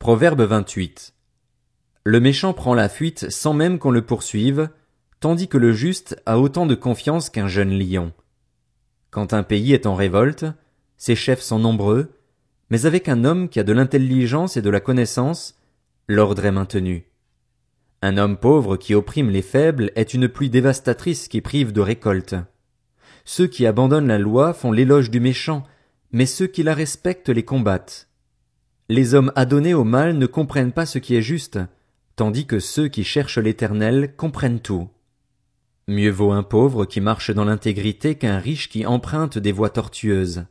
Proverbe 28. Le méchant prend la fuite sans même qu'on le poursuive, tandis que le juste a autant de confiance qu'un jeune lion. Quand un pays est en révolte, ses chefs sont nombreux, mais avec un homme qui a de l'intelligence et de la connaissance, l'ordre est maintenu. Un homme pauvre qui opprime les faibles est une pluie dévastatrice qui prive de récolte. Ceux qui abandonnent la loi font l'éloge du méchant, mais ceux qui la respectent les combattent. Les hommes adonnés au mal ne comprennent pas ce qui est juste, tandis que ceux qui cherchent l'éternel comprennent tout. Mieux vaut un pauvre qui marche dans l'intégrité qu'un riche qui emprunte des voies tortueuses.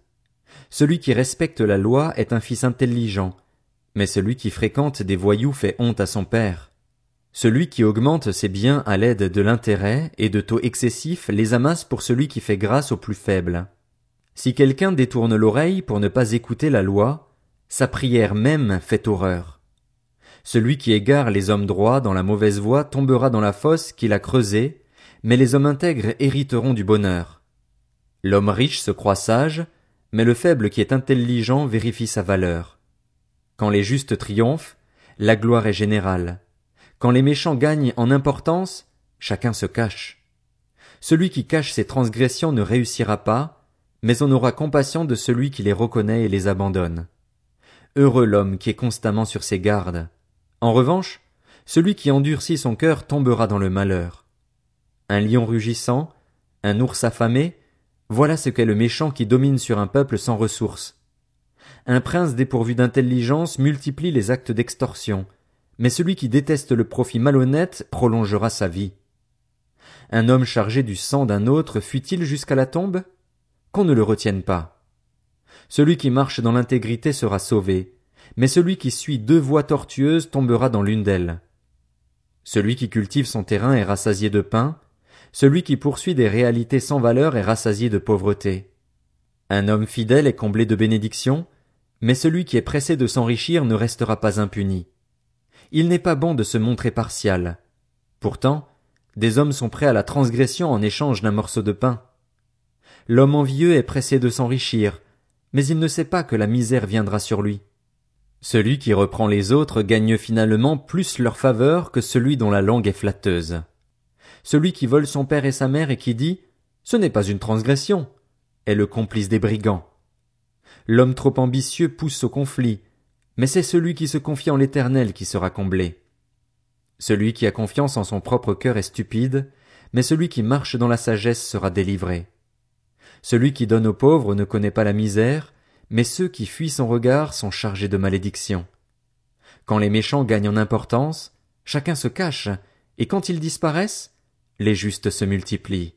Celui qui respecte la loi est un fils intelligent, mais celui qui fréquente des voyous fait honte à son père. Celui qui augmente ses biens à l'aide de l'intérêt et de taux excessifs les amasse pour celui qui fait grâce aux plus faibles. Si quelqu'un détourne l'oreille pour ne pas écouter la loi, sa prière même fait horreur. Celui qui égare les hommes droits dans la mauvaise voie tombera dans la fosse qu'il a creusée, mais les hommes intègres hériteront du bonheur. L'homme riche se croit sage, mais le faible qui est intelligent vérifie sa valeur. Quand les justes triomphent, la gloire est générale. Quand les méchants gagnent en importance, chacun se cache. Celui qui cache ses transgressions ne réussira pas, mais on aura compassion de celui qui les reconnaît et les abandonne. Heureux l'homme qui est constamment sur ses gardes. En revanche, celui qui endurcit son cœur tombera dans le malheur. Un lion rugissant, un ours affamé, voilà ce qu'est le méchant qui domine sur un peuple sans ressources. Un prince dépourvu d'intelligence multiplie les actes d'extorsion, mais celui qui déteste le profit malhonnête prolongera sa vie. Un homme chargé du sang d'un autre fuit-il jusqu'à la tombe? Qu'on ne le retienne pas. Celui qui marche dans l'intégrité sera sauvé, mais celui qui suit deux voies tortueuses tombera dans l'une d'elles. Celui qui cultive son terrain est rassasié de pain, celui qui poursuit des réalités sans valeur est rassasié de pauvreté. Un homme fidèle est comblé de bénédictions, mais celui qui est pressé de s'enrichir ne restera pas impuni. Il n'est pas bon de se montrer partial. Pourtant, des hommes sont prêts à la transgression en échange d'un morceau de pain. L'homme envieux est pressé de s'enrichir, mais il ne sait pas que la misère viendra sur lui. Celui qui reprend les autres gagne finalement plus leur faveur que celui dont la langue est flatteuse. Celui qui vole son père et sa mère et qui dit Ce n'est pas une transgression est le complice des brigands. L'homme trop ambitieux pousse au conflit, mais c'est celui qui se confie en l'éternel qui sera comblé. Celui qui a confiance en son propre cœur est stupide, mais celui qui marche dans la sagesse sera délivré. Celui qui donne aux pauvres ne connaît pas la misère, mais ceux qui fuient son regard sont chargés de malédiction. Quand les méchants gagnent en importance, chacun se cache, et quand ils disparaissent, les justes se multiplient.